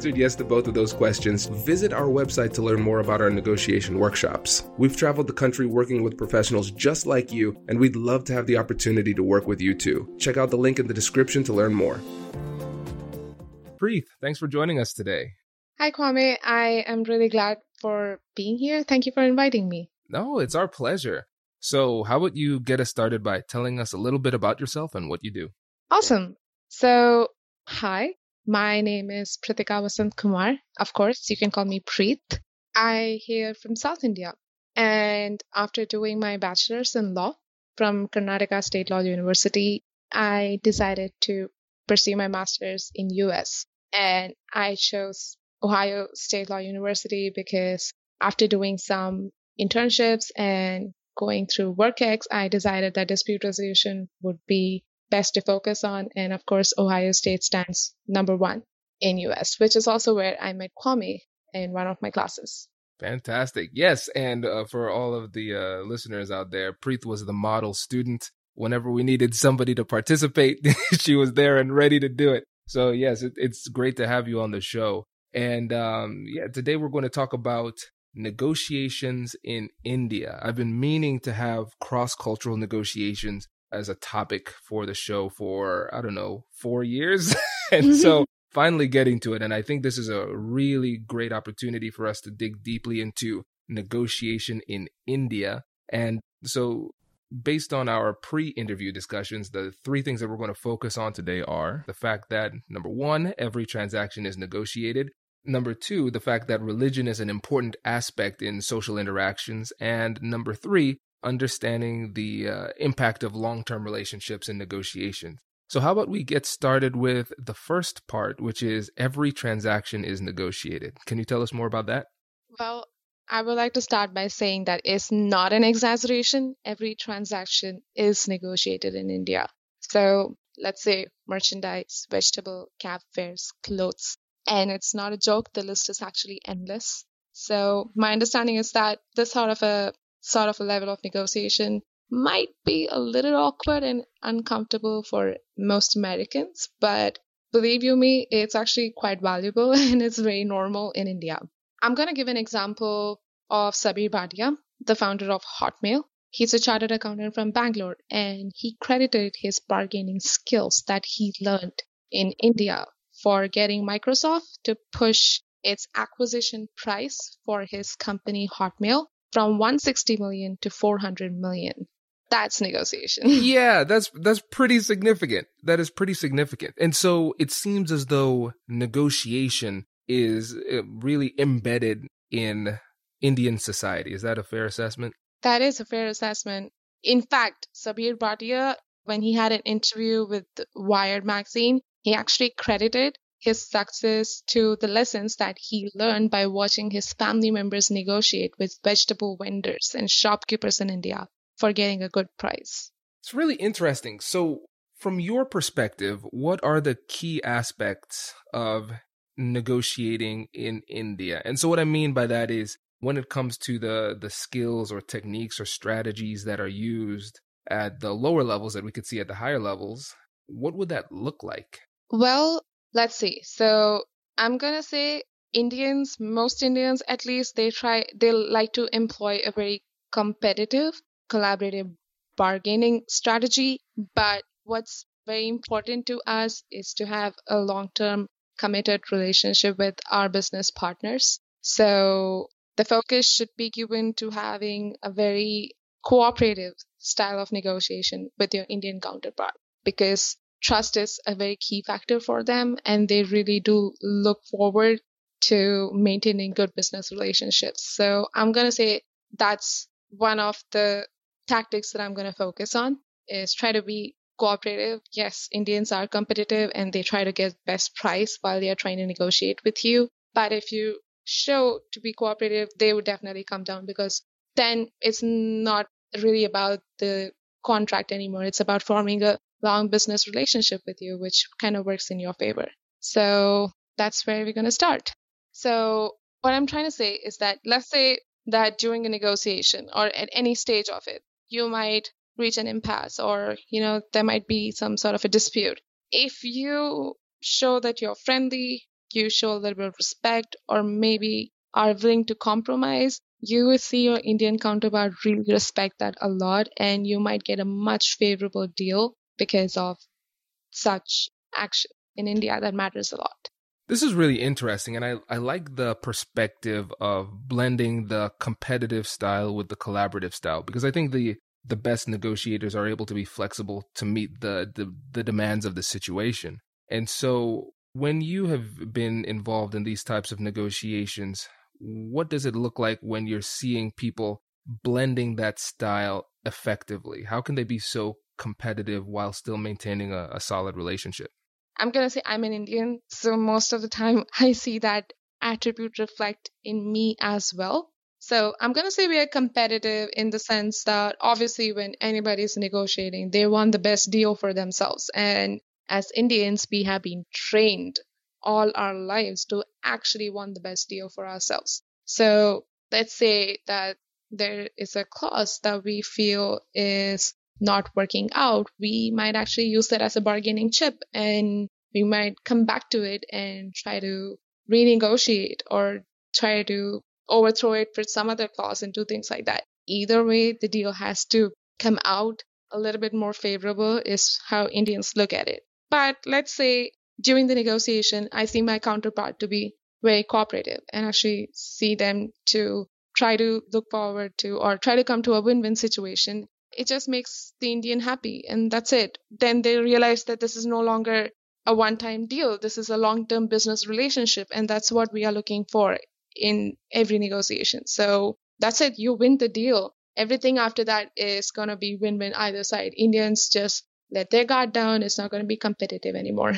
answered yes to both of those questions, visit our website to learn more about our negotiation workshops. We've traveled the country working with professionals just like you, and we'd love to have the opportunity to work with you too. Check out the link in the description to learn more. Preet, thanks for joining us today. Hi, Kwame. I am really glad for being here. Thank you for inviting me. No, it's our pleasure. So, how about you get us started by telling us a little bit about yourself and what you do? Awesome. So, hi, my name is Pritika Vasant Kumar. Of course, you can call me Preet. I hail from South India. And after doing my bachelor's in law from Karnataka State Law University, I decided to pursue my master's in US. And I chose Ohio State Law University because after doing some internships and going through WorkEx, I decided that dispute resolution would be best to focus on. And of course, Ohio State stands number one in US, which is also where I met Kwame in one of my classes. Fantastic. Yes. And uh, for all of the uh, listeners out there, Preet was the model student. Whenever we needed somebody to participate, she was there and ready to do it. So, yes, it, it's great to have you on the show. And um, yeah, today we're going to talk about negotiations in India. I've been meaning to have cross cultural negotiations as a topic for the show for, I don't know, four years. and so mm-hmm. finally getting to it. And I think this is a really great opportunity for us to dig deeply into negotiation in India. And so, based on our pre interview discussions, the three things that we're going to focus on today are the fact that number one, every transaction is negotiated. Number two, the fact that religion is an important aspect in social interactions. And number three, understanding the uh, impact of long term relationships and negotiations. So, how about we get started with the first part, which is every transaction is negotiated? Can you tell us more about that? Well, I would like to start by saying that it's not an exaggeration. Every transaction is negotiated in India. So, let's say merchandise, vegetable, cab fares, clothes. And it's not a joke, the list is actually endless. So, my understanding is that this sort of a sort of a level of negotiation might be a little awkward and uncomfortable for most Americans, but believe you me, it's actually quite valuable and it's very normal in India. I'm going to give an example of Sabeer Bhatia, the founder of Hotmail. He's a chartered accountant from Bangalore and he credited his bargaining skills that he learned in India for getting Microsoft to push its acquisition price for his company Hotmail from 160 million to 400 million. That's negotiation. yeah, that's that's pretty significant. That is pretty significant. And so it seems as though negotiation is uh, really embedded in Indian society. Is that a fair assessment? That is a fair assessment. In fact, Sabeer Bhatia, when he had an interview with Wired magazine, he actually credited his success to the lessons that he learned by watching his family members negotiate with vegetable vendors and shopkeepers in India for getting a good price. It's really interesting. So, from your perspective, what are the key aspects of negotiating in India? And so, what I mean by that is when it comes to the, the skills or techniques or strategies that are used at the lower levels that we could see at the higher levels, what would that look like? Well, Let's see. So I'm gonna say Indians, most Indians at least, they try, they like to employ a very competitive, collaborative bargaining strategy. But what's very important to us is to have a long term committed relationship with our business partners. So the focus should be given to having a very cooperative style of negotiation with your Indian counterpart because trust is a very key factor for them, and they really do look forward to maintaining good business relationships. So I'm going to say that's one of the tactics that I'm going to focus on is try to be cooperative. Yes, Indians are competitive and they try to get best price while they are trying to negotiate with you. But if you show to be cooperative, they would definitely come down because then it's not really about the contract anymore. It's about forming a long business relationship with you, which kind of works in your favor. So that's where we're going to start. So what I'm trying to say is that let's say that during a negotiation or at any stage of it, you might reach an impasse or, you know, there might be some sort of a dispute. If you show that you're friendly, you show a little bit of respect, or maybe are willing to compromise, you will see your Indian counterpart really respect that a lot, and you might get a much favorable deal because of such action. In India, that matters a lot. This is really interesting, and I, I like the perspective of blending the competitive style with the collaborative style because I think the the best negotiators are able to be flexible to meet the, the, the demands of the situation. And so when you have been involved in these types of negotiations, what does it look like when you're seeing people blending that style effectively? How can they be so competitive while still maintaining a, a solid relationship? I'm going to say I'm an Indian, so most of the time I see that attribute reflect in me as well. So I'm going to say we are competitive in the sense that obviously when anybody is negotiating, they want the best deal for themselves. And as Indians, we have been trained all our lives to actually want the best deal for ourselves. So let's say that there is a clause that we feel is not working out. We might actually use that as a bargaining chip and we might come back to it and try to renegotiate or try to overthrow it for some other clause and do things like that. Either way, the deal has to come out a little bit more favorable, is how Indians look at it. But let's say during the negotiation, I see my counterpart to be very cooperative and actually see them to try to look forward to or try to come to a win win situation. It just makes the Indian happy, and that's it. Then they realize that this is no longer a one time deal. This is a long term business relationship, and that's what we are looking for in every negotiation. So that's it. You win the deal. Everything after that is going to be win win either side. Indians just let their guard down. It's not going to be competitive anymore.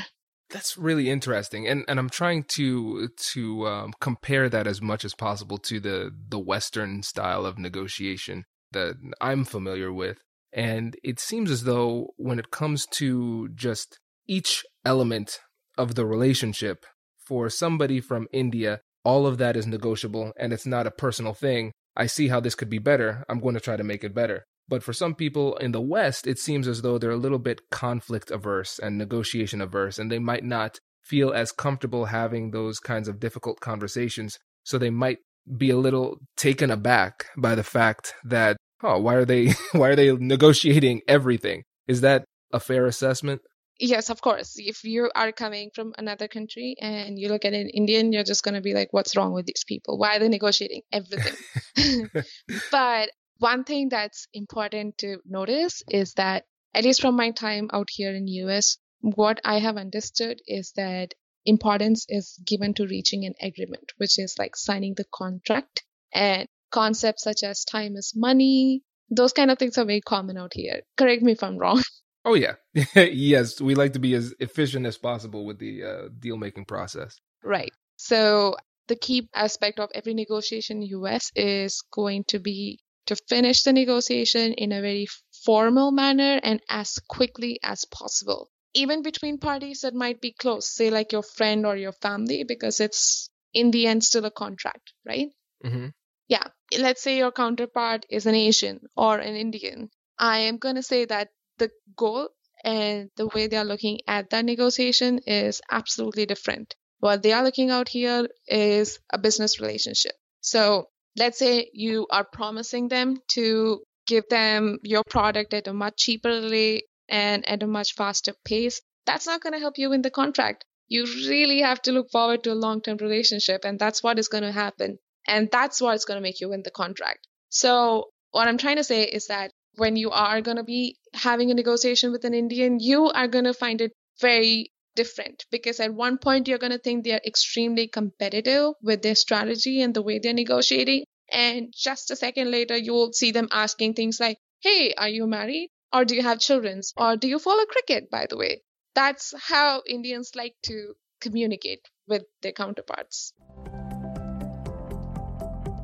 That's really interesting, and and I'm trying to to um, compare that as much as possible to the the Western style of negotiation that I'm familiar with, and it seems as though when it comes to just each element of the relationship, for somebody from India, all of that is negotiable and it's not a personal thing. I see how this could be better. I'm going to try to make it better. But for some people in the West, it seems as though they're a little bit conflict averse and negotiation averse, and they might not feel as comfortable having those kinds of difficult conversations. So they might be a little taken aback by the fact that, oh, why are they why are they negotiating everything? Is that a fair assessment? Yes, of course. If you are coming from another country and you look at an Indian, you're just going to be like, what's wrong with these people? Why are they negotiating everything? but one thing that's important to notice is that, at least from my time out here in US, what I have understood is that importance is given to reaching an agreement, which is like signing the contract and concepts such as time is money. Those kind of things are very common out here. Correct me if I'm wrong. Oh yeah, yes. We like to be as efficient as possible with the uh, deal making process. Right. So the key aspect of every negotiation in US is going to be to finish the negotiation in a very formal manner and as quickly as possible. Even between parties that might be close, say like your friend or your family, because it's in the end still a contract, right? Mm-hmm. Yeah. Let's say your counterpart is an Asian or an Indian. I am going to say that the goal and the way they are looking at that negotiation is absolutely different. What they are looking out here is a business relationship. So let's say you are promising them to give them your product at a much cheaper rate and at a much faster pace. That's not going to help you win the contract. You really have to look forward to a long term relationship, and that's what is going to happen. And that's what's going to make you win the contract. So, what I'm trying to say is that when you are going to be having a negotiation with an Indian, you are going to find it very different because at one point you're going to think they're extremely competitive with their strategy and the way they're negotiating. And just a second later, you'll see them asking things like, Hey, are you married? Or do you have children? Or do you follow cricket, by the way? That's how Indians like to communicate with their counterparts.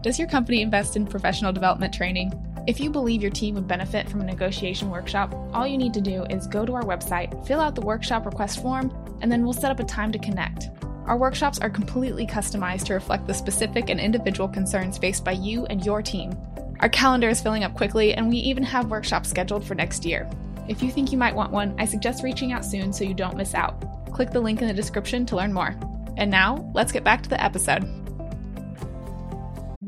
Does your company invest in professional development training? If you believe your team would benefit from a negotiation workshop, all you need to do is go to our website, fill out the workshop request form, and then we'll set up a time to connect. Our workshops are completely customized to reflect the specific and individual concerns faced by you and your team. Our calendar is filling up quickly, and we even have workshops scheduled for next year. If you think you might want one, I suggest reaching out soon so you don't miss out. Click the link in the description to learn more. And now, let's get back to the episode.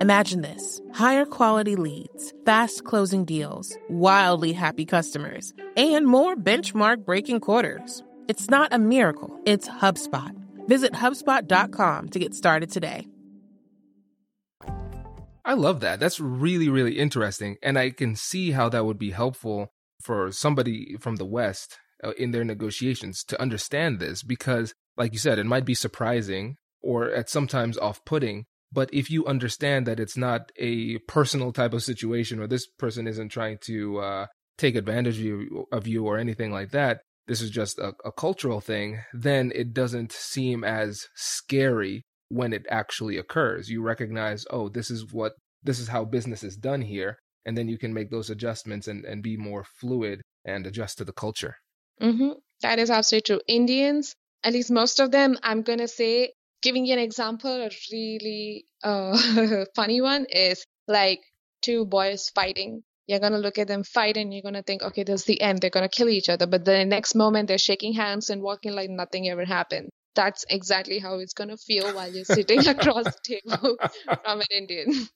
Imagine this higher quality leads, fast closing deals, wildly happy customers, and more benchmark breaking quarters. It's not a miracle, it's HubSpot. Visit HubSpot.com to get started today. I love that. That's really, really interesting. And I can see how that would be helpful for somebody from the West uh, in their negotiations to understand this because, like you said, it might be surprising or at sometimes off putting but if you understand that it's not a personal type of situation, or this person isn't trying to uh, take advantage of you, of you, or anything like that, this is just a, a cultural thing, then it doesn't seem as scary when it actually occurs. You recognize, oh, this is what this is how business is done here, and then you can make those adjustments and, and be more fluid and adjust to the culture. Mm-hmm. That is absolutely true. Indians, at least most of them, I'm gonna say giving you an example, a really uh, funny one is like two boys fighting. You're gonna look at them fight and you're gonna think, okay, this is the end. They're gonna kill each other. But the next moment they're shaking hands and walking like nothing ever happened. That's exactly how it's gonna feel while you're sitting across the table from an Indian.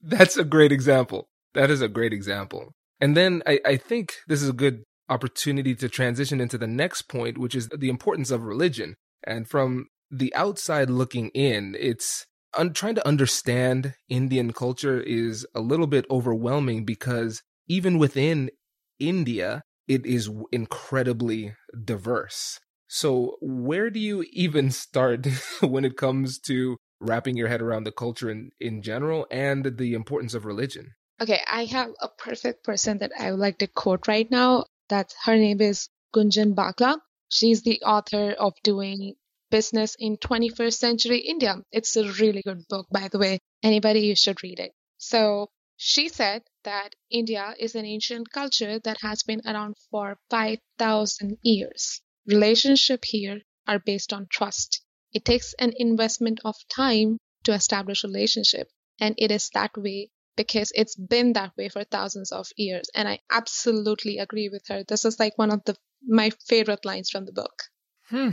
That's a great example. That is a great example. And then I, I think this is a good opportunity to transition into the next point, which is the importance of religion. And from the outside looking in, it's un- trying to understand Indian culture is a little bit overwhelming because even within India, it is incredibly diverse. So, where do you even start when it comes to wrapping your head around the culture in, in general and the importance of religion? Okay, I have a perfect person that I would like to quote right now. That her name is Gunjan Bagla. She's the author of Doing Business in 21st Century India. It's a really good book, by the way. Anybody, you should read it. So she said that India is an ancient culture that has been around for 5,000 years. Relationships here are based on trust. It takes an investment of time to establish relationship, and it is that way because it's been that way for thousands of years. And I absolutely agree with her. This is like one of the my favorite lines from the book. Hmm.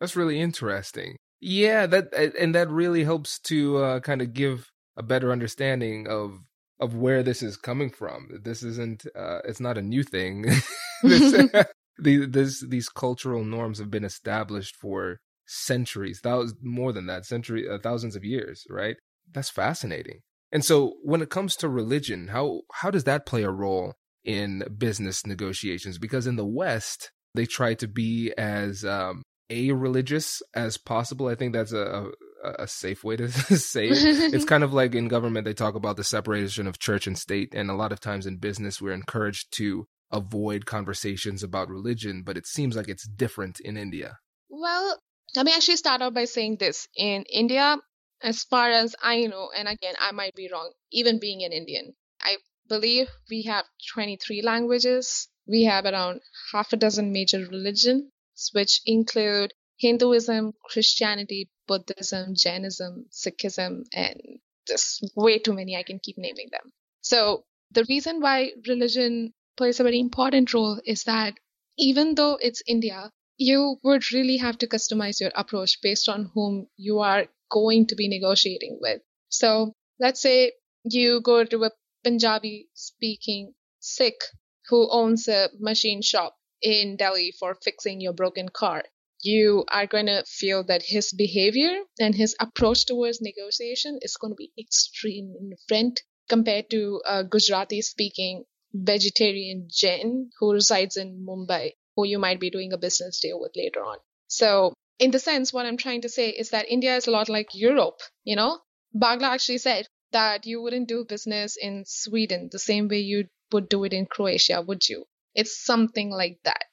That's really interesting. Yeah, that and that really helps to uh, kind of give a better understanding of of where this is coming from. This isn't uh, it's not a new thing. this, these this, these cultural norms have been established for centuries, thousands more than that, century uh, thousands of years, right? That's fascinating. And so when it comes to religion, how how does that play a role in business negotiations? Because in the West, they try to be as um, a religious as possible. I think that's a, a, a safe way to say it. it's kind of like in government, they talk about the separation of church and state. And a lot of times in business, we're encouraged to avoid conversations about religion, but it seems like it's different in India. Well, let me actually start out by saying this. In India, as far as I know, and again, I might be wrong, even being an Indian, I believe we have 23 languages. We have around half a dozen major religions, which include Hinduism, Christianity, Buddhism, Jainism, Sikhism, and just way too many. I can keep naming them. So the reason why religion plays a very important role is that even though it's India, you would really have to customize your approach based on whom you are going to be negotiating with. So let's say you go to a Punjabi speaking Sikh who owns a machine shop in Delhi for fixing your broken car. You are going to feel that his behavior and his approach towards negotiation is going to be extremely different compared to a Gujarati speaking vegetarian Jain who resides in Mumbai, who you might be doing a business deal with later on. So in the sense, what I'm trying to say is that India is a lot like Europe. You know, Bagla actually said that you wouldn't do business in Sweden the same way you would do it in Croatia, would you? It's something like that.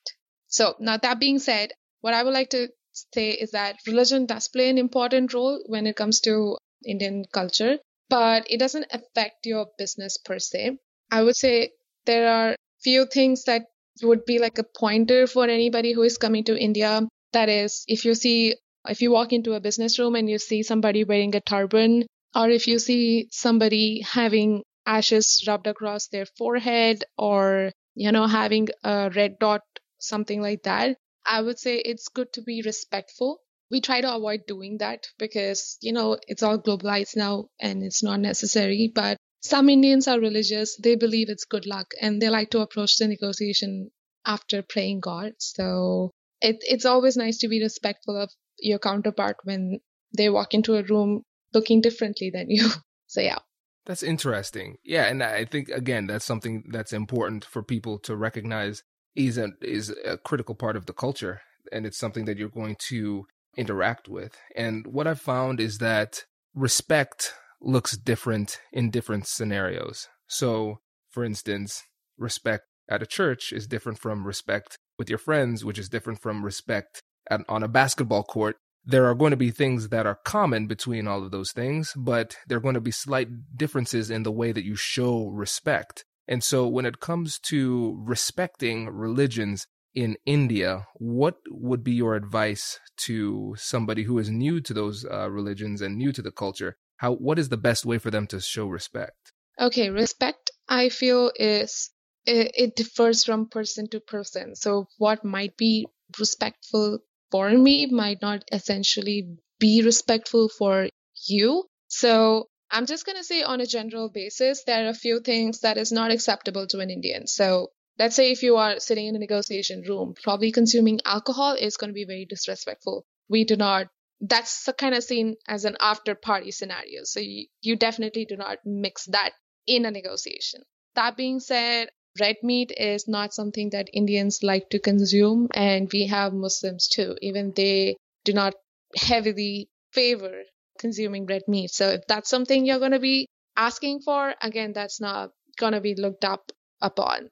So now that being said, what I would like to say is that religion does play an important role when it comes to Indian culture, but it doesn't affect your business per se. I would say there are few things that would be like a pointer for anybody who is coming to India that is, if you see, if you walk into a business room and you see somebody wearing a turban, or if you see somebody having ashes rubbed across their forehead, or, you know, having a red dot, something like that, I would say it's good to be respectful. We try to avoid doing that because, you know, it's all globalized now and it's not necessary. But some Indians are religious. They believe it's good luck and they like to approach the negotiation after praying God. So it, it's always nice to be respectful of your counterpart when they walk into a room looking differently than you. So yeah. That's interesting. Yeah, and I think again that's something that's important for people to recognize is a is a critical part of the culture and it's something that you're going to interact with. And what I've found is that respect looks different in different scenarios. So, for instance, respect at a church is different from respect with your friends, which is different from respect at, on a basketball court. There are going to be things that are common between all of those things, but there are going to be slight differences in the way that you show respect. And so when it comes to respecting religions in India, what would be your advice to somebody who is new to those uh, religions and new to the culture? How what is the best way for them to show respect? Okay, respect I feel is it, it differs from person to person. So what might be respectful for me might not essentially be respectful for you. So I'm just going to say on a general basis, there are a few things that is not acceptable to an Indian. So let's say if you are sitting in a negotiation room, probably consuming alcohol is going to be very disrespectful. We do not, that's kind of seen as an after party scenario. So you, you definitely do not mix that in a negotiation. That being said, red meat is not something that Indians like to consume, and we have Muslims too. Even they do not heavily favor consuming red meat. So if that's something you're going to be asking for, again, that's not going to be looked up upon,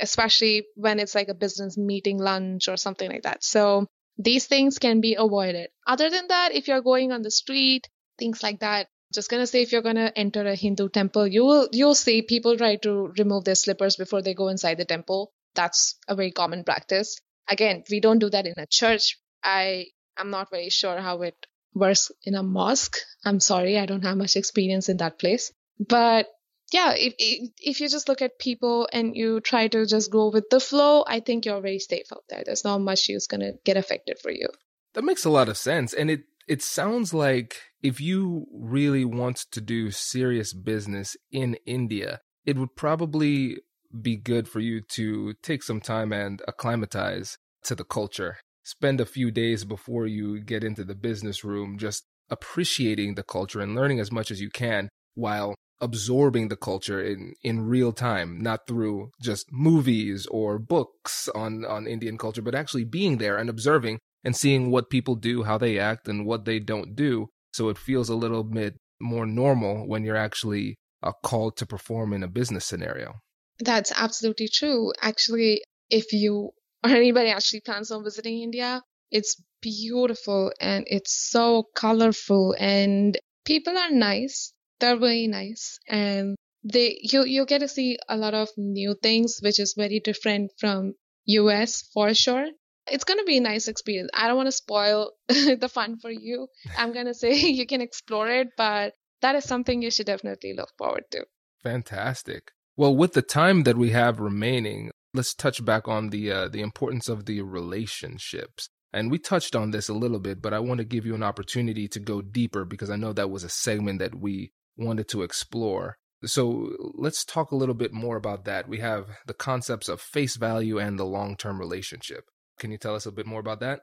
especially when it's like a business meeting lunch or something like that. So these things can be avoided. Other than that, if you're going on the street, things like that, just gonna say if you're gonna enter a Hindu temple, you will you'll see people try to remove their slippers before they go inside the temple. That's a very common practice. Again, we don't do that in a church. I am not very sure how it works in a mosque. I'm sorry, I don't have much experience in that place. But yeah, if if you just look at people and you try to just go with the flow, I think you're very safe out there. There's not much use gonna get affected for you. That makes a lot of sense, and it it sounds like if you really want to do serious business in India, it would probably be good for you to take some time and acclimatize to the culture. Spend a few days before you get into the business room just appreciating the culture and learning as much as you can while absorbing the culture in, in real time, not through just movies or books on, on Indian culture, but actually being there and observing and seeing what people do, how they act, and what they don't do. So it feels a little bit more normal when you're actually uh, called to perform in a business scenario. That's absolutely true. Actually, if you or anybody actually plans on visiting India, it's beautiful and it's so colorful and people are nice. They're very nice, and they you you get to see a lot of new things, which is very different from US for sure. It's gonna be a nice experience. I don't want to spoil the fun for you. I'm gonna say you can explore it, but that is something you should definitely look forward to. Fantastic. Well, with the time that we have remaining, let's touch back on the uh, the importance of the relationships. And we touched on this a little bit, but I want to give you an opportunity to go deeper because I know that was a segment that we wanted to explore. So let's talk a little bit more about that. We have the concepts of face value and the long term relationship. Can you tell us a bit more about that?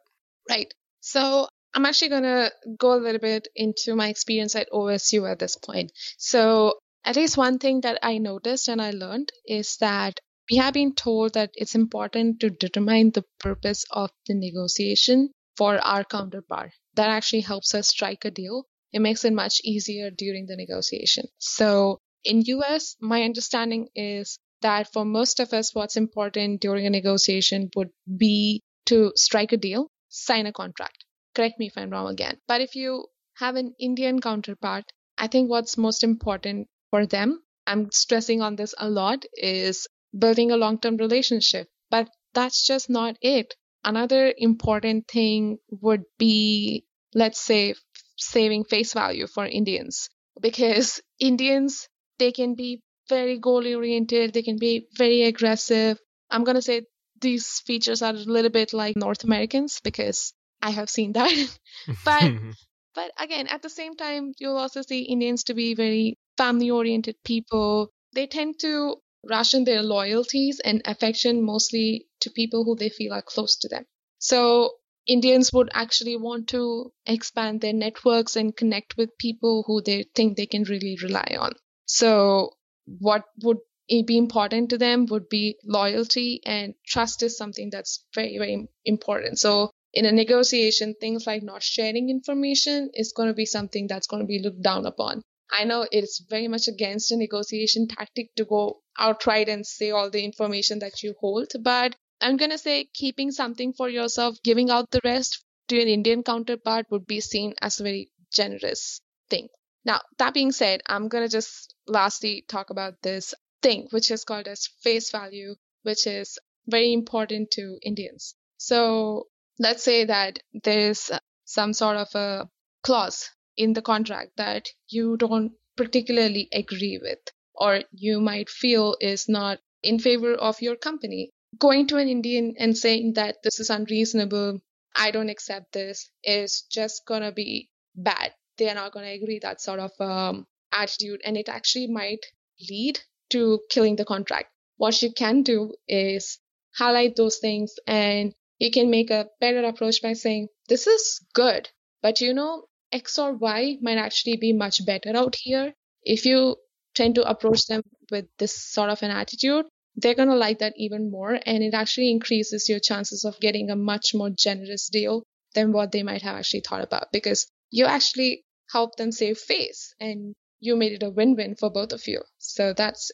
Right. So I'm actually going to go a little bit into my experience at OSU at this point. So, at least one thing that I noticed and I learned is that we have been told that it's important to determine the purpose of the negotiation for our counterpart. That actually helps us strike a deal. It makes it much easier during the negotiation. So in US, my understanding is that for most of us, what's important during a negotiation would be to strike a deal, sign a contract. Correct me if I'm wrong again. But if you have an Indian counterpart, I think what's most important for them, I'm stressing on this a lot, is building a long term relationship. But that's just not it. Another important thing would be, let's say, saving face value for Indians. Because Indians, they can be very goal oriented, they can be very aggressive. I'm going to say these features are a little bit like North Americans because I have seen that. but but again, at the same time, you'll also see Indians to be very family oriented people. They tend to ration their loyalties and affection mostly to people who they feel are close to them. So Indians would actually want to expand their networks and connect with people who they think they can really rely on. So what would be important to them would be loyalty and trust is something that's very, very important. So in a negotiation, things like not sharing information is going to be something that's going to be looked down upon. I know it's very much against a negotiation tactic to go outright and say all the information that you hold, but I'm going to say keeping something for yourself, giving out the rest to an Indian counterpart would be seen as a very generous thing. Now, that being said, I'm going to just lastly talk about this thing, which is called as face value, which is very important to Indians. So let's say that there's some sort of a clause in the contract that you don't particularly agree with or you might feel is not in favor of your company. Going to an Indian and saying that this is unreasonable, I don't accept this, is just going to be bad. They are not going to agree that sort of um, attitude, and it actually might lead to killing the contract. What you can do is highlight those things and you can make a better approach by saying, This is good, but you know, X or Y might actually be much better out here. If you tend to approach them with this sort of an attitude, they're going to like that even more. And it actually increases your chances of getting a much more generous deal than what they might have actually thought about because you actually help them save face and you made it a win win for both of you. So that's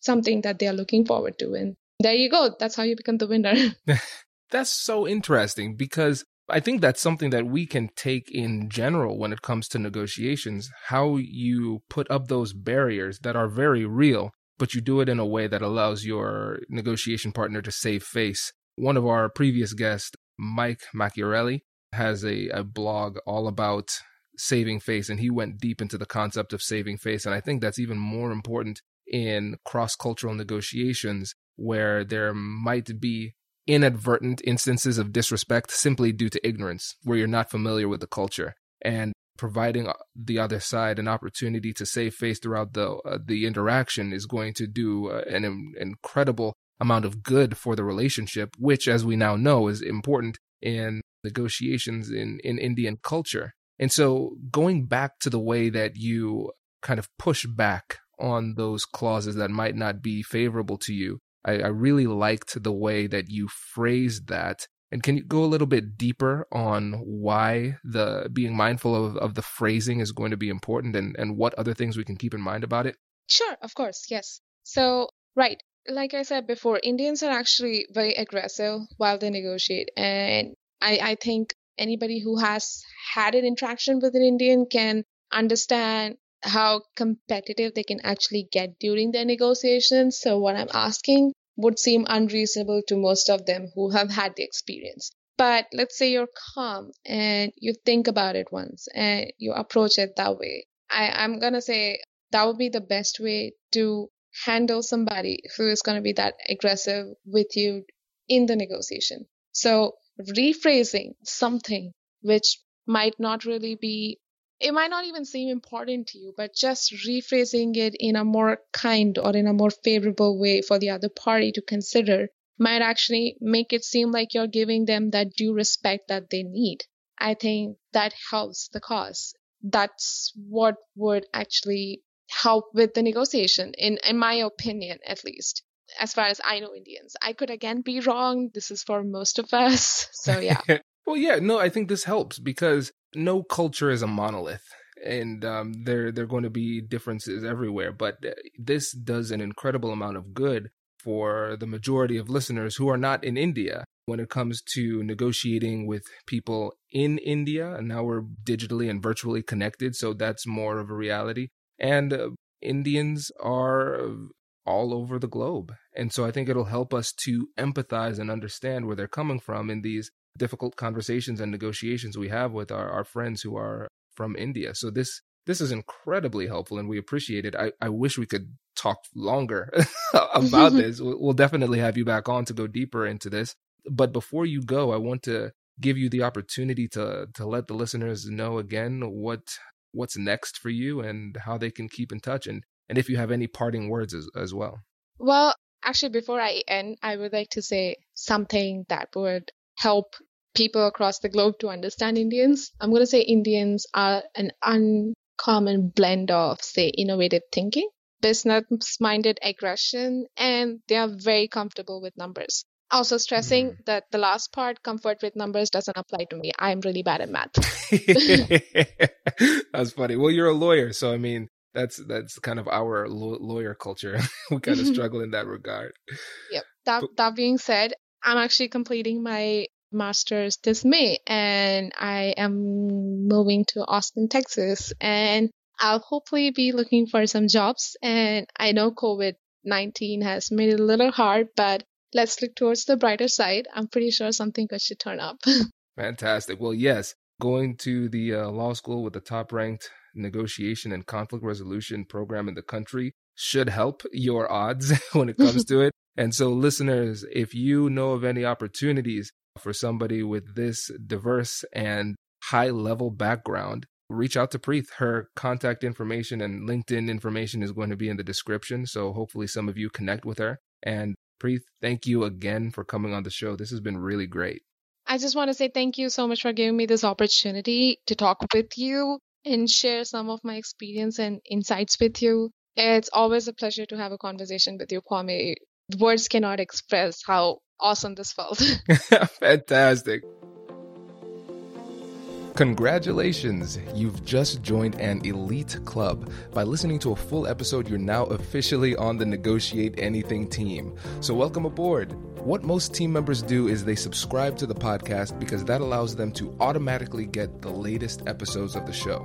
something that they are looking forward to. And there you go. That's how you become the winner. that's so interesting because I think that's something that we can take in general when it comes to negotiations. How you put up those barriers that are very real, but you do it in a way that allows your negotiation partner to save face. One of our previous guests, Mike Macchiarelli, has a, a blog all about saving face, and he went deep into the concept of saving face. And I think that's even more important in cross cultural negotiations where there might be inadvertent instances of disrespect simply due to ignorance, where you're not familiar with the culture, and providing uh, the other side an opportunity to save face throughout the uh, the interaction is going to do uh, an incredible amount of good for the relationship, which, as we now know, is important in negotiations in in Indian culture. And so, going back to the way that you kind of push back on those clauses that might not be favorable to you, I, I really liked the way that you phrased that. And can you go a little bit deeper on why the being mindful of, of the phrasing is going to be important and, and what other things we can keep in mind about it? Sure, of course, yes. So, right, like I said before, Indians are actually very aggressive while they negotiate. And I, I think anybody who has had an interaction with an Indian can understand how competitive they can actually get during their negotiations. So what I'm asking would seem unreasonable to most of them who have had the experience. But let's say you're calm and you think about it once and you approach it that way. I, I'm going to say that would be the best way to handle somebody who is going to be that aggressive with you in the negotiation. So rephrasing something which might not really be it might not even seem important to you, but just rephrasing it in a more kind or in a more favorable way for the other party to consider might actually make it seem like you're giving them that due respect that they need. I think that helps the cause. That's what would actually help with the negotiation, in, in my opinion, at least. As far as I know Indians, I could again be wrong. This is for most of us. So, yeah. well, yeah, no, I think this helps because no culture is a monolith and um, there there are going to be differences everywhere. But uh, this does an incredible amount of good for the majority of listeners who are not in India when it comes to negotiating with people in India. And now we're digitally and virtually connected, so that's more of a reality. And uh, Indians are all over the globe. And so I think it'll help us to empathize and understand where they're coming from in these difficult conversations and negotiations we have with our, our friends who are from India. So this this is incredibly helpful and we appreciate it. I, I wish we could talk longer about this. We'll definitely have you back on to go deeper into this. But before you go, I want to give you the opportunity to to let the listeners know again what what's next for you and how they can keep in touch and and if you have any parting words as, as well. Well, actually before I end, I would like to say something that would help people across the globe to understand Indians. I'm going to say Indians are an uncommon blend of, say, innovative thinking, business minded aggression, and they are very comfortable with numbers. Also, stressing mm. that the last part, comfort with numbers, doesn't apply to me. I'm really bad at math. that's funny. Well, you're a lawyer, so I mean, that's that's kind of our lawyer culture. we kind of struggle in that regard. Yep. That but, that being said, I'm actually completing my master's this May and I am moving to Austin, Texas and I'll hopefully be looking for some jobs and I know COVID-19 has made it a little hard, but let's look towards the brighter side. I'm pretty sure something good should turn up. Fantastic. Well, yes, going to the uh, law school with the top ranked negotiation and conflict resolution program in the country should help your odds when it comes to it. And so, listeners, if you know of any opportunities for somebody with this diverse and high level background, reach out to Preet. Her contact information and LinkedIn information is going to be in the description. So hopefully some of you connect with her. And Preet, thank you again for coming on the show. This has been really great. I just want to say thank you so much for giving me this opportunity to talk with you and share some of my experience and insights with you. It's always a pleasure to have a conversation with you, Kwame. Words cannot express how awesome this felt. Fantastic. Congratulations! You've just joined an elite club. By listening to a full episode, you're now officially on the Negotiate Anything team. So, welcome aboard. What most team members do is they subscribe to the podcast because that allows them to automatically get the latest episodes of the show.